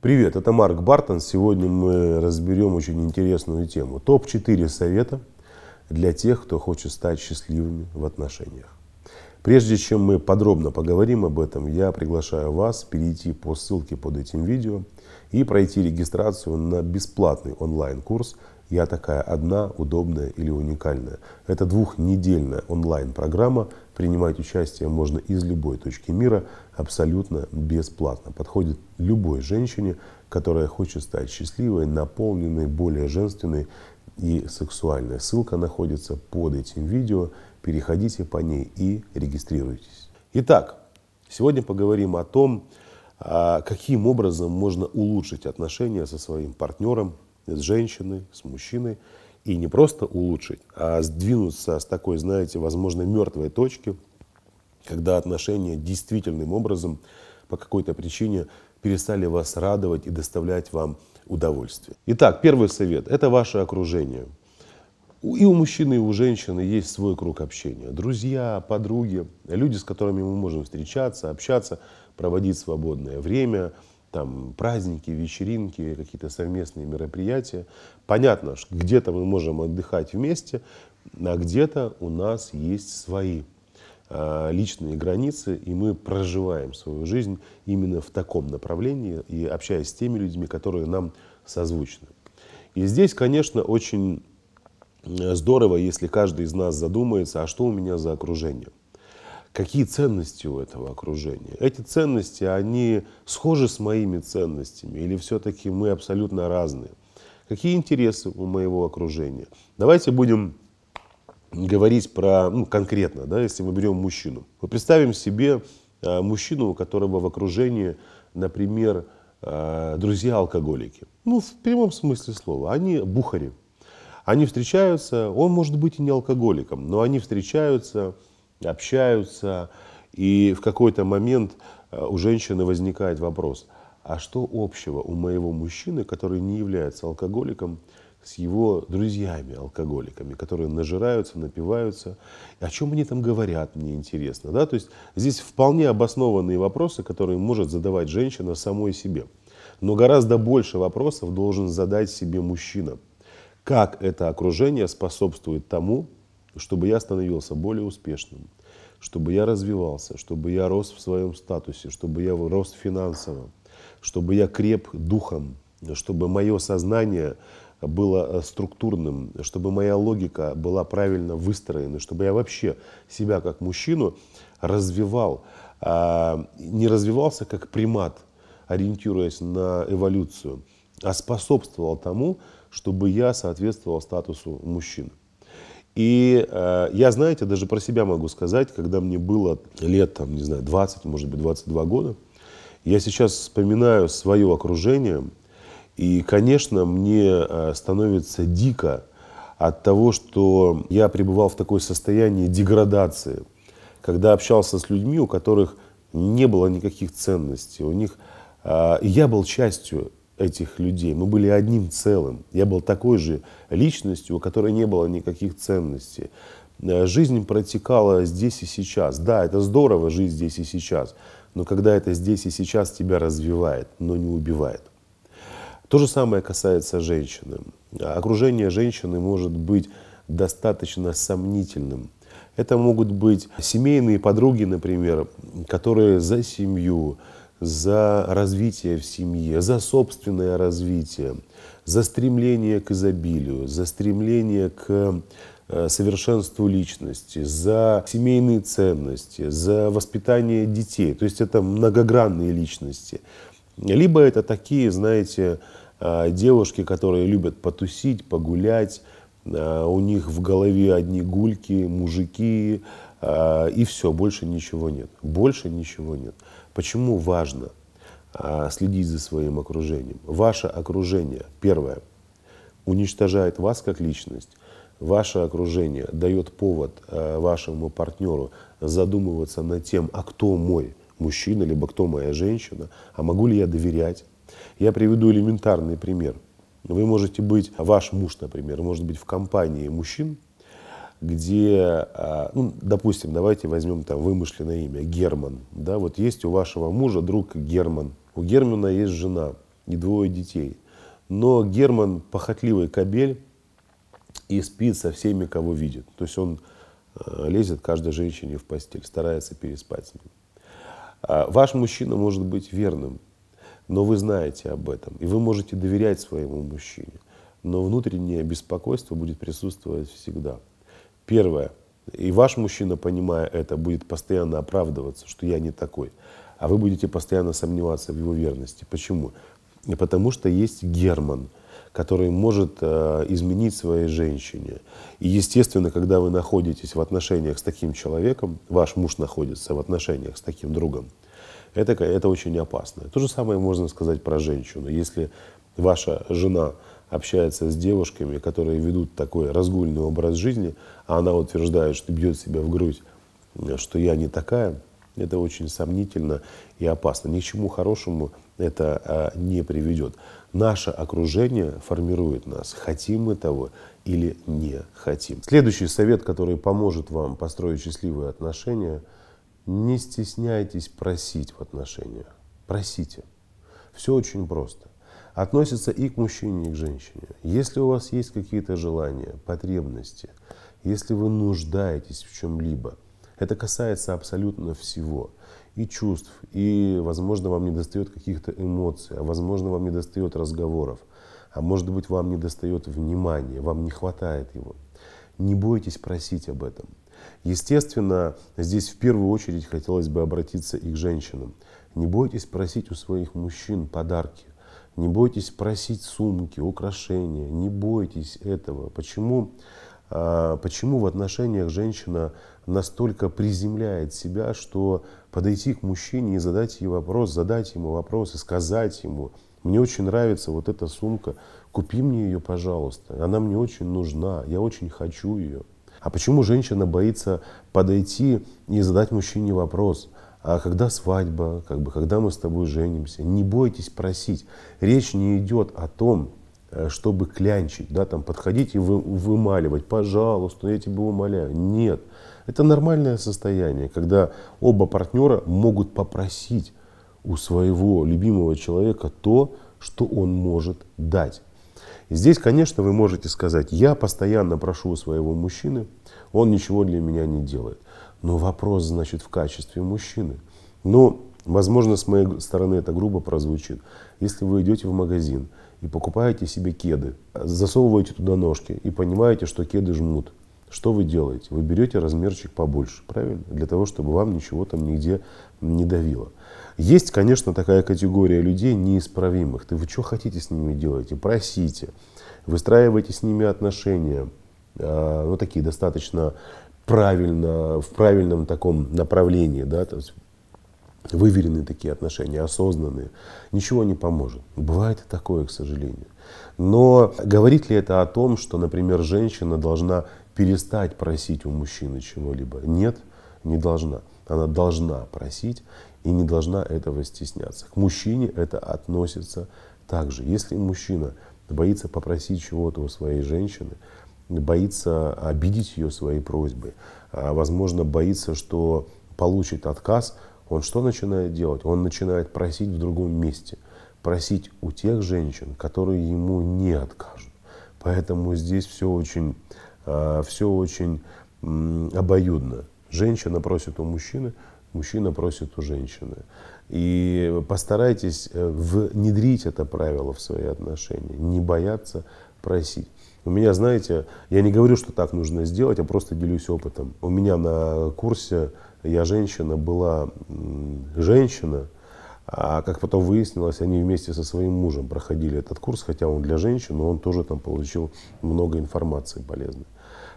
Привет, это Марк Бартон. Сегодня мы разберем очень интересную тему. Топ-4 совета для тех, кто хочет стать счастливыми в отношениях. Прежде чем мы подробно поговорим об этом, я приглашаю вас перейти по ссылке под этим видео и пройти регистрацию на бесплатный онлайн-курс «Я такая одна, удобная или уникальная». Это двухнедельная онлайн-программа. Принимать участие можно из любой точки мира абсолютно бесплатно. Подходит любой женщине, которая хочет стать счастливой, наполненной, более женственной и сексуальной. Ссылка находится под этим видео. Переходите по ней и регистрируйтесь. Итак, сегодня поговорим о том, а, каким образом можно улучшить отношения со своим партнером, с женщиной, с мужчиной. И не просто улучшить, а сдвинуться с такой, знаете, возможно, мертвой точки, когда отношения действительным образом по какой-то причине перестали вас радовать и доставлять вам удовольствие. Итак, первый совет – это ваше окружение. И у мужчины, и у женщины есть свой круг общения. Друзья, подруги, люди, с которыми мы можем встречаться, общаться, проводить свободное время – там праздники, вечеринки, какие-то совместные мероприятия. Понятно, что где-то мы можем отдыхать вместе, а где-то у нас есть свои э, личные границы, и мы проживаем свою жизнь именно в таком направлении и общаясь с теми людьми, которые нам созвучны. И здесь, конечно, очень здорово, если каждый из нас задумается, а что у меня за окружение какие ценности у этого окружения. Эти ценности, они схожи с моими ценностями или все-таки мы абсолютно разные? Какие интересы у моего окружения? Давайте будем говорить про, ну, конкретно, да, если мы берем мужчину. Мы представим себе э, мужчину, у которого в окружении, например, э, друзья-алкоголики. Ну, в прямом смысле слова. Они бухари. Они встречаются, он может быть и не алкоголиком, но они встречаются, общаются, и в какой-то момент э, у женщины возникает вопрос, а что общего у моего мужчины, который не является алкоголиком, с его друзьями алкоголиками, которые нажираются, напиваются. О чем они там говорят, мне интересно. Да? То есть здесь вполне обоснованные вопросы, которые может задавать женщина самой себе. Но гораздо больше вопросов должен задать себе мужчина. Как это окружение способствует тому, чтобы я становился более успешным, чтобы я развивался, чтобы я рос в своем статусе, чтобы я рос финансово, чтобы я креп духом, чтобы мое сознание было э, структурным, чтобы моя логика была правильно выстроена, чтобы я вообще себя как мужчину развивал, а не развивался как примат, ориентируясь на эволюцию, а способствовал тому, чтобы я соответствовал статусу мужчины. И э, я, знаете, даже про себя могу сказать, когда мне было лет, там, не знаю, 20, может быть, 22 года, я сейчас вспоминаю свое окружение, и, конечно, мне э, становится дико от того, что я пребывал в такое состоянии деградации, когда общался с людьми, у которых не было никаких ценностей, у них э, я был частью этих людей. Мы были одним целым. Я был такой же личностью, у которой не было никаких ценностей. Э, жизнь протекала здесь и сейчас. Да, это здорово жить здесь и сейчас, но когда это здесь и сейчас тебя развивает, но не убивает. То же самое касается женщины. Окружение женщины может быть достаточно сомнительным. Это могут быть семейные подруги, например, которые за семью, за развитие в семье, за собственное развитие, за стремление к изобилию, за стремление к э, совершенству личности, за семейные ценности, за воспитание детей. То есть это многогранные личности. Либо это такие, знаете, э, девушки, которые любят потусить, погулять, э, у них в голове одни гульки, мужики, и все, больше ничего нет. Больше ничего нет. Почему важно а, следить за своим окружением? Ваше окружение, первое, уничтожает вас как личность. Ваше окружение дает повод а, вашему партнеру задумываться над тем, а кто мой мужчина, либо кто моя женщина, а могу ли я доверять. Я приведу элементарный пример. Вы можете быть, ваш муж, например, может быть в компании мужчин, где, а, ну, допустим, давайте возьмем там вымышленное имя, Герман. Да, вот есть у вашего мужа друг Герман, у Германа есть жена. и двое детей. Но Герман похотливый кобель и спит со всеми, кого видит. То есть он э, лезет каждой женщине в постель, старается переспать с ним. А ваш мужчина может быть верным, но вы знаете об этом, и вы можете доверять своему мужчине. Но внутреннее беспокойство будет присутствовать всегда. Первое. И ваш мужчина, понимая это, будет постоянно оправдываться, что я не такой. А вы будете постоянно сомневаться в его верности. Почему? Потому что есть Герман, который может э, изменить своей женщине. И естественно, когда вы находитесь в отношениях с таким человеком, ваш муж находится в отношениях с таким другом, это, это очень опасно. То же самое можно сказать про женщину. Если ваша жена общается с девушками, которые ведут такой разгульный образ жизни, а она утверждает, что бьет себя в грудь, что я не такая, это очень сомнительно и опасно. Ни к чему хорошему это а, не приведет. Наше окружение формирует нас, хотим мы того или не хотим. Следующий совет, который поможет вам построить счастливые отношения, не стесняйтесь просить в отношениях. Просите. Все очень просто относится и к мужчине, и к женщине. Если у вас есть какие-то желания, потребности, если вы нуждаетесь в чем-либо, это касается абсолютно всего. И чувств, и, возможно, вам не достает каких-то эмоций, а, возможно, вам не достает разговоров, а может быть, вам не достает внимания, вам не хватает его. Не бойтесь просить об этом. Естественно, здесь в первую очередь хотелось бы обратиться и к женщинам. Не бойтесь просить у своих мужчин подарки. Не бойтесь просить сумки, украшения, не бойтесь этого. Почему, а, почему в отношениях женщина настолько приземляет себя, что подойти к мужчине и задать ей вопрос, задать ему вопрос и сказать ему, мне очень нравится вот эта сумка, купи мне ее, пожалуйста, она мне очень нужна, я очень хочу ее. А почему женщина боится подойти и задать мужчине вопрос? А когда свадьба, как бы, когда мы с тобой женимся. Не бойтесь просить. Речь не идет о том, э, чтобы клянчить, да, там, подходить и вы, вымаливать, пожалуйста, я тебя умоляю. Нет. Это нормальное состояние, когда оба партнера могут попросить у своего любимого человека то, что он может дать. И здесь, конечно, вы можете сказать, я постоянно прошу у своего мужчины, он ничего для меня не делает. Но вопрос, значит, в качестве мужчины. Но, возможно, с моей стороны это грубо прозвучит. Если вы идете в магазин и покупаете себе кеды, засовываете туда ножки и понимаете, что кеды жмут, что вы делаете? Вы берете размерчик побольше, правильно? Для того, чтобы вам ничего там нигде не давило. Есть, конечно, такая категория людей неисправимых. Ты вы что хотите с ними делать? Просите. Выстраивайте с ними отношения. А, ну, такие достаточно правильно, в правильном таком направлении, да, то есть выверенные такие отношения, осознанные, ничего не поможет. Бывает и такое, к сожалению. Но говорит ли это о том, что, например, женщина должна перестать просить у мужчины чего-либо? Нет, не должна. Она должна просить и не должна этого стесняться. К мужчине это относится также. Если мужчина боится попросить чего-то у своей женщины, боится обидеть ее своей просьбой, а, возможно, боится, что получит отказ, он что начинает делать? Он начинает просить в другом месте, просить у тех женщин, которые ему не откажут. Поэтому здесь все очень, а, все очень обоюдно. Женщина просит у мужчины, мужчина просит у женщины. И постарайтесь э, внедрить это правило в свои отношения, не бояться просить. У меня, знаете, я не говорю, что так нужно сделать, а просто делюсь опытом. У меня на курсе «Я женщина» была женщина, а как потом выяснилось, они вместе со своим мужем проходили этот курс, хотя он для женщин, но он тоже там получил много информации полезной.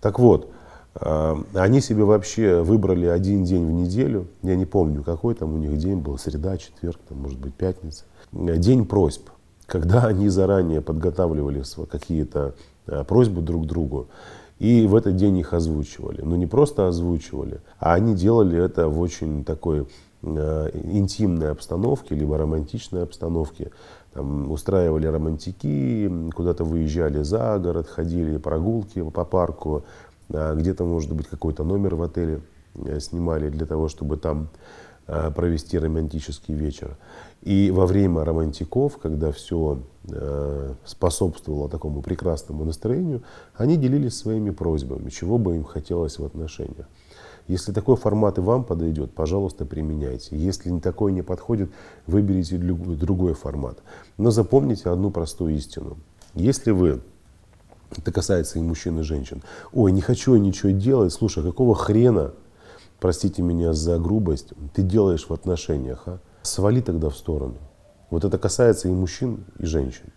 Так вот, а, они себе вообще выбрали один день в неделю, я не помню, какой там у них день был, среда, четверг, там, может быть, пятница, день просьб, когда они заранее подготавливали какие-то Э, просьбы друг другу. И в этот день их озвучивали. Но не просто озвучивали, а они делали это в очень такой э, интимной обстановке, либо романтичной обстановке. Там, устраивали романтики, куда-то выезжали за город, ходили прогулки по парку, а где-то, может быть, какой-то номер в отеле э, снимали для того, чтобы там э, провести романтический вечер. И во время романтиков, когда все э, способствовало такому прекрасному настроению, они делились своими просьбами, чего бы им хотелось в отношениях. Если такой формат и вам подойдет, пожалуйста, применяйте. Если такой не подходит, выберите другой формат. Но запомните одну простую истину. Если вы это касается и мужчин, и женщин. Ой, не хочу я ничего делать. Слушай, какого хрена, простите меня за грубость, ты делаешь в отношениях, а? Свали тогда в сторону. Вот это касается и мужчин, и женщин.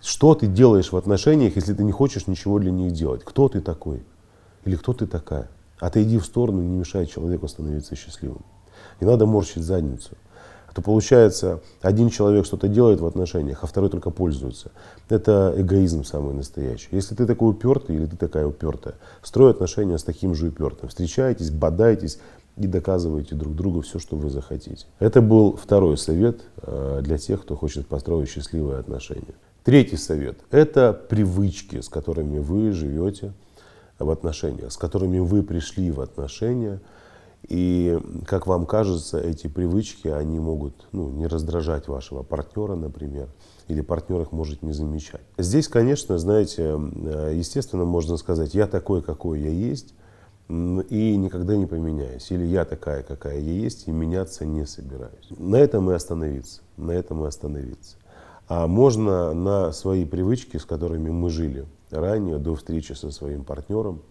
Что ты делаешь в отношениях, если ты не хочешь ничего для них делать? Кто ты такой? Или кто ты такая? Отойди в сторону не мешай человеку становиться счастливым. Не надо морщить задницу. То получается, один человек что-то делает в отношениях, а второй только пользуется. Это эгоизм самый настоящий. Если ты такой упертый или ты такая упертая, строй отношения с таким же упертым. Встречайтесь, бодайтесь и доказывайте друг другу все, что вы захотите. Это был второй совет э, для тех, кто хочет построить счастливые отношения. Третий совет – это привычки, с которыми вы живете в отношениях, с которыми вы пришли в отношения. И, как вам кажется, эти привычки, они могут ну, не раздражать вашего партнера, например, или партнер их может не замечать. Здесь, конечно, знаете, э, естественно, можно сказать, я такой, какой я есть, и никогда не поменяюсь. Или я такая, какая я есть, и меняться не собираюсь. На этом и остановиться. На этом и остановиться. А можно на свои привычки, с которыми мы жили, ранее, до встречи со своим партнером,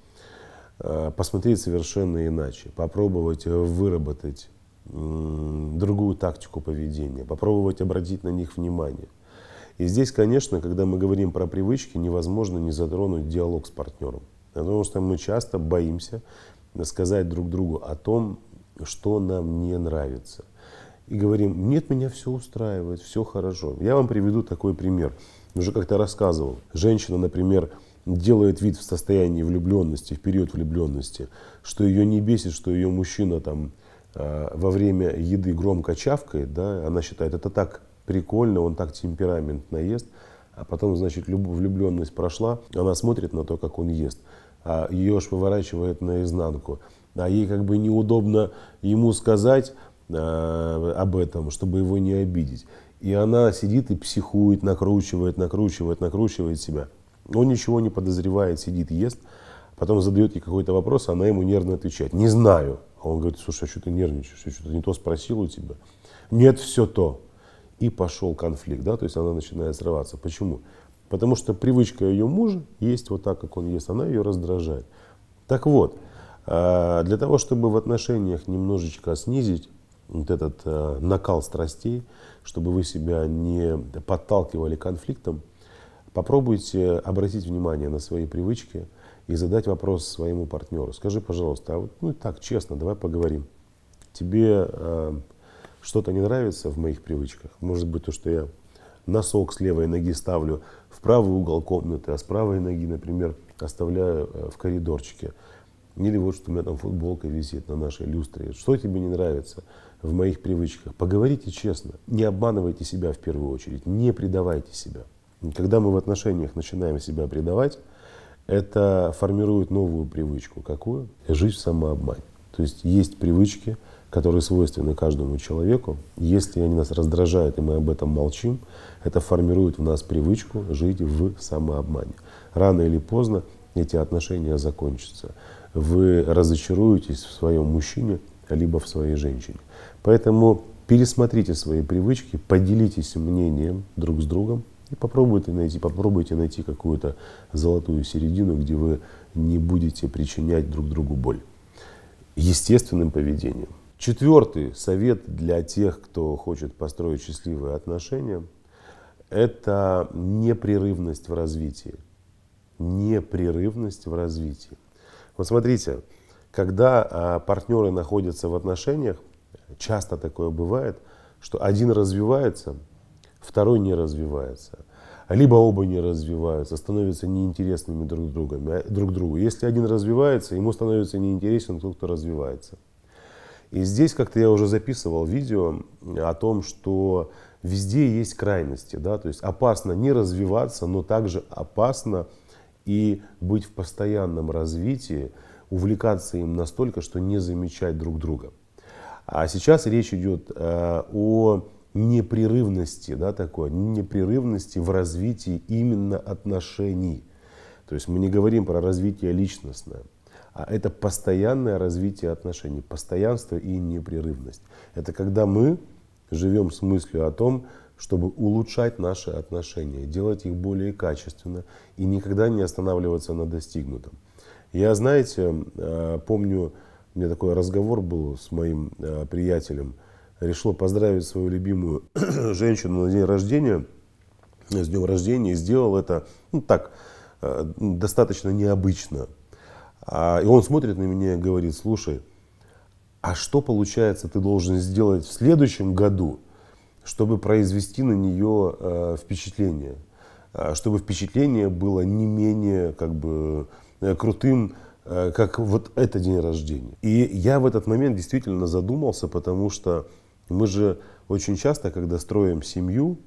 посмотреть совершенно иначе, попробовать выработать другую тактику поведения, попробовать обратить на них внимание. И здесь, конечно, когда мы говорим про привычки, невозможно не затронуть диалог с партнером. Потому что мы часто боимся сказать друг другу о том, что нам не нравится. И говорим, нет, меня все устраивает, все хорошо. Я вам приведу такой пример уже как-то рассказывал. Женщина, например, делает вид в состоянии влюбленности, в период влюбленности, что ее не бесит, что ее мужчина там э, во время еды громко чавкает, да, она считает, это так прикольно, он так темпераментно ест, а потом, значит, влюбленность прошла, она смотрит на то, как он ест, а ее аж выворачивает наизнанку, а ей как бы неудобно ему сказать э, об этом, чтобы его не обидеть. И она сидит и психует, накручивает, накручивает, накручивает себя. Он ничего не подозревает, сидит, ест. Потом задает ей какой-то вопрос, она ему нервно отвечает. Не знаю. А он говорит, слушай, а что ты нервничаешь? Я что-то не то спросил у тебя. Нет, все то. И пошел конфликт, да, то есть она начинает срываться. Почему? Потому что привычка ее мужа есть вот так, как он ест, она ее раздражает. Так вот, а, для того, чтобы в отношениях немножечко снизить вот этот э, накал страстей, чтобы вы себя не подталкивали конфликтом, попробуйте обратить внимание на свои привычки и задать вопрос своему партнеру. Скажи, пожалуйста, а вот ну так честно, давай поговорим. Тебе э, что-то не нравится в моих привычках? Может быть, то, что я носок с левой ноги ставлю в правый угол комнаты, а с правой ноги, например, оставляю э, в коридорчике. Или вот что у меня там футболка висит на нашей люстре. Что тебе не нравится? в моих привычках. Поговорите честно, не обманывайте себя в первую очередь, не предавайте себя. Когда мы в отношениях начинаем себя предавать, это формирует новую привычку. Какую? Жить в самообмане. То есть есть привычки, которые свойственны каждому человеку. Если они нас раздражают, и мы об этом молчим, это формирует в нас привычку жить в самообмане. Рано или поздно эти отношения закончатся. Вы разочаруетесь в своем мужчине, либо в своей женщине. Поэтому пересмотрите свои привычки, поделитесь мнением друг с другом и попробуйте найти, попробуйте найти какую-то золотую середину, где вы не будете причинять друг другу боль. Естественным поведением. Четвертый совет для тех, кто хочет построить счастливые отношения, это непрерывность в развитии. Непрерывность в развитии. Вот смотрите, когда а, партнеры находятся в отношениях, часто такое бывает, что один развивается, второй не развивается. Либо оба не развиваются, становятся неинтересными друг, другом, а, друг другу. Если один развивается, ему становится неинтересен тот, кто развивается. И здесь как-то я уже записывал видео о том, что везде есть крайности. Да? То есть опасно не развиваться, но также опасно и быть в постоянном развитии, увлекаться им настолько, что не замечать друг друга. А сейчас речь идет э, о непрерывности, да, такой, непрерывности в развитии именно отношений. То есть мы не говорим про развитие личностное, а это постоянное развитие отношений, постоянство и непрерывность. Это когда мы живем с мыслью о том, чтобы улучшать наши отношения, делать их более качественно и никогда не останавливаться на достигнутом. Я, знаете, э, помню, у меня такой разговор был с моим э, приятелем, решил поздравить свою любимую женщину на день рождения, с днем рождения, и сделал это, ну так, э, достаточно необычно. А, и он смотрит на меня и говорит, слушай, а что получается ты должен сделать в следующем году, чтобы произвести на нее э, впечатление? А, чтобы впечатление было не менее как бы крутым, как вот это день рождения. И я в этот момент действительно задумался, потому что мы же очень часто, когда строим семью,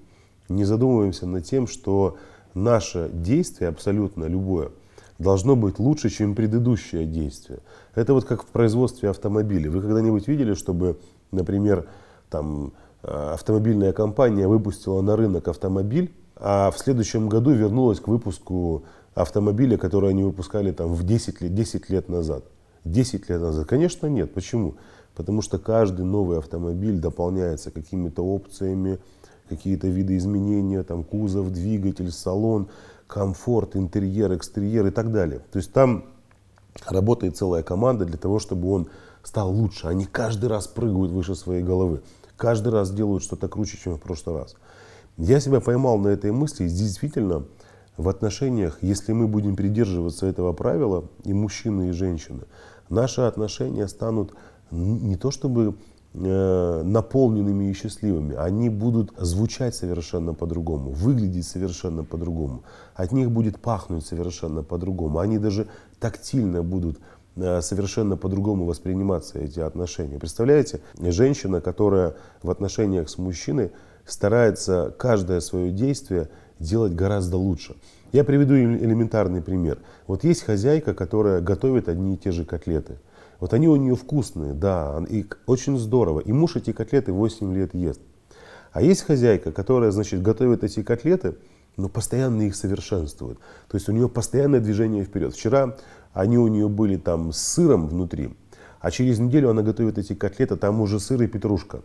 не задумываемся над тем, что наше действие, абсолютно любое, должно быть лучше, чем предыдущее действие. Это вот как в производстве автомобилей. Вы когда-нибудь видели, чтобы, например, там, э, автомобильная компания выпустила на рынок автомобиль, а в следующем году вернулась к выпуску автомобиля, который они выпускали там, в 10 лет, 10 лет назад? 10 лет назад? Конечно, нет. Почему? Потому что каждый новый автомобиль дополняется какими-то опциями, какие-то виды изменения, там кузов, двигатель, салон, комфорт, интерьер, экстерьер и так далее. То есть там работает целая команда для того, чтобы он стал лучше. Они каждый раз прыгают выше своей головы. Каждый раз делают что-то круче, чем в прошлый раз. Я себя поймал на этой мысли. И действительно, в отношениях, если мы будем придерживаться этого правила, и мужчины, и женщины, наши отношения станут не то чтобы э, наполненными и счастливыми, они будут звучать совершенно по-другому, выглядеть совершенно по-другому, от них будет пахнуть совершенно по-другому, они даже тактильно будут э, совершенно по-другому восприниматься эти отношения. Представляете, женщина, которая в отношениях с мужчиной старается каждое свое действие делать гораздо лучше. Я приведу элементарный пример. Вот есть хозяйка, которая готовит одни и те же котлеты. Вот они у нее вкусные, да, и очень здорово. И муж эти котлеты 8 лет ест. А есть хозяйка, которая, значит, готовит эти котлеты, но постоянно их совершенствует. То есть у нее постоянное движение вперед. Вчера они у нее были там с сыром внутри, а через неделю она готовит эти котлеты, там уже сыр и петрушка.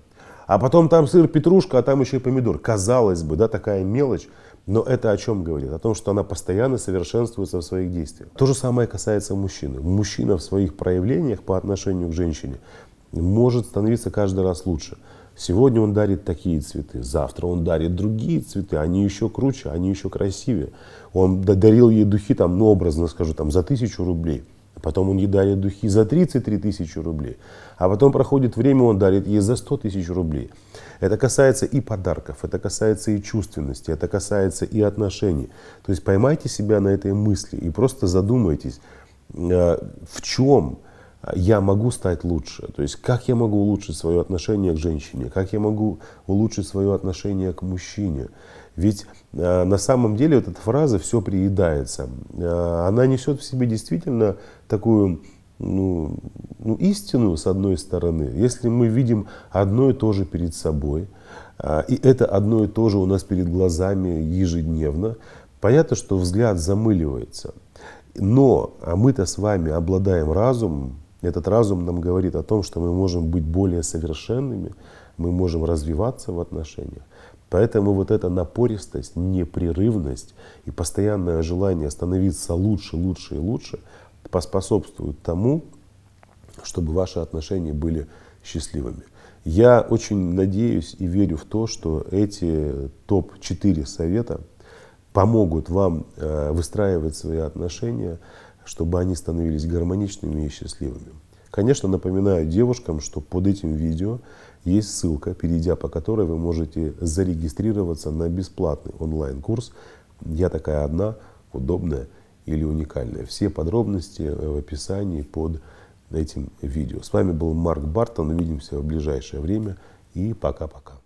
А потом там сыр, петрушка, а там еще и помидор. Казалось бы, да, такая мелочь, но это о чем говорит? О том, что она постоянно совершенствуется в своих действиях. То же самое касается мужчины. Мужчина в своих проявлениях по отношению к женщине может становиться каждый раз лучше. Сегодня он дарит такие цветы, завтра он дарит другие цветы, они еще круче, они еще красивее. Он дарил ей духи, там, ну, образно скажу, там, за тысячу рублей. Потом он ей дарит духи за 33 тысячи рублей. А потом проходит время, он дарит ей за 100 тысяч рублей. Это касается и подарков, это касается и чувственности, это касается и отношений. То есть поймайте себя на этой мысли и просто задумайтесь, э, в чем я могу стать лучше. То есть как я могу улучшить свое отношение к женщине, как я могу улучшить свое отношение к мужчине. Ведь э, на самом деле вот эта фраза «все приедается», э, она несет в себе действительно такую ну, ну, истину с одной стороны. Если мы видим одно и то же перед собой, э, и это одно и то же у нас перед глазами ежедневно, понятно, что взгляд замыливается. Но а мы-то с вами обладаем разумом, этот разум нам говорит о том, что мы можем быть более совершенными, мы можем развиваться в отношениях. Поэтому вот эта напористость, непрерывность и постоянное желание становиться лучше, лучше и лучше поспособствуют тому, чтобы ваши отношения были счастливыми. Я очень надеюсь и верю в то, что эти топ-4 совета помогут вам э, выстраивать свои отношения чтобы они становились гармоничными и счастливыми. Конечно, напоминаю девушкам, что под этим видео есть ссылка, перейдя по которой вы можете зарегистрироваться на бесплатный онлайн-курс «Я такая одна, удобная или уникальная». Все подробности в описании под этим видео. С вами был Марк Бартон. Увидимся в ближайшее время и пока-пока.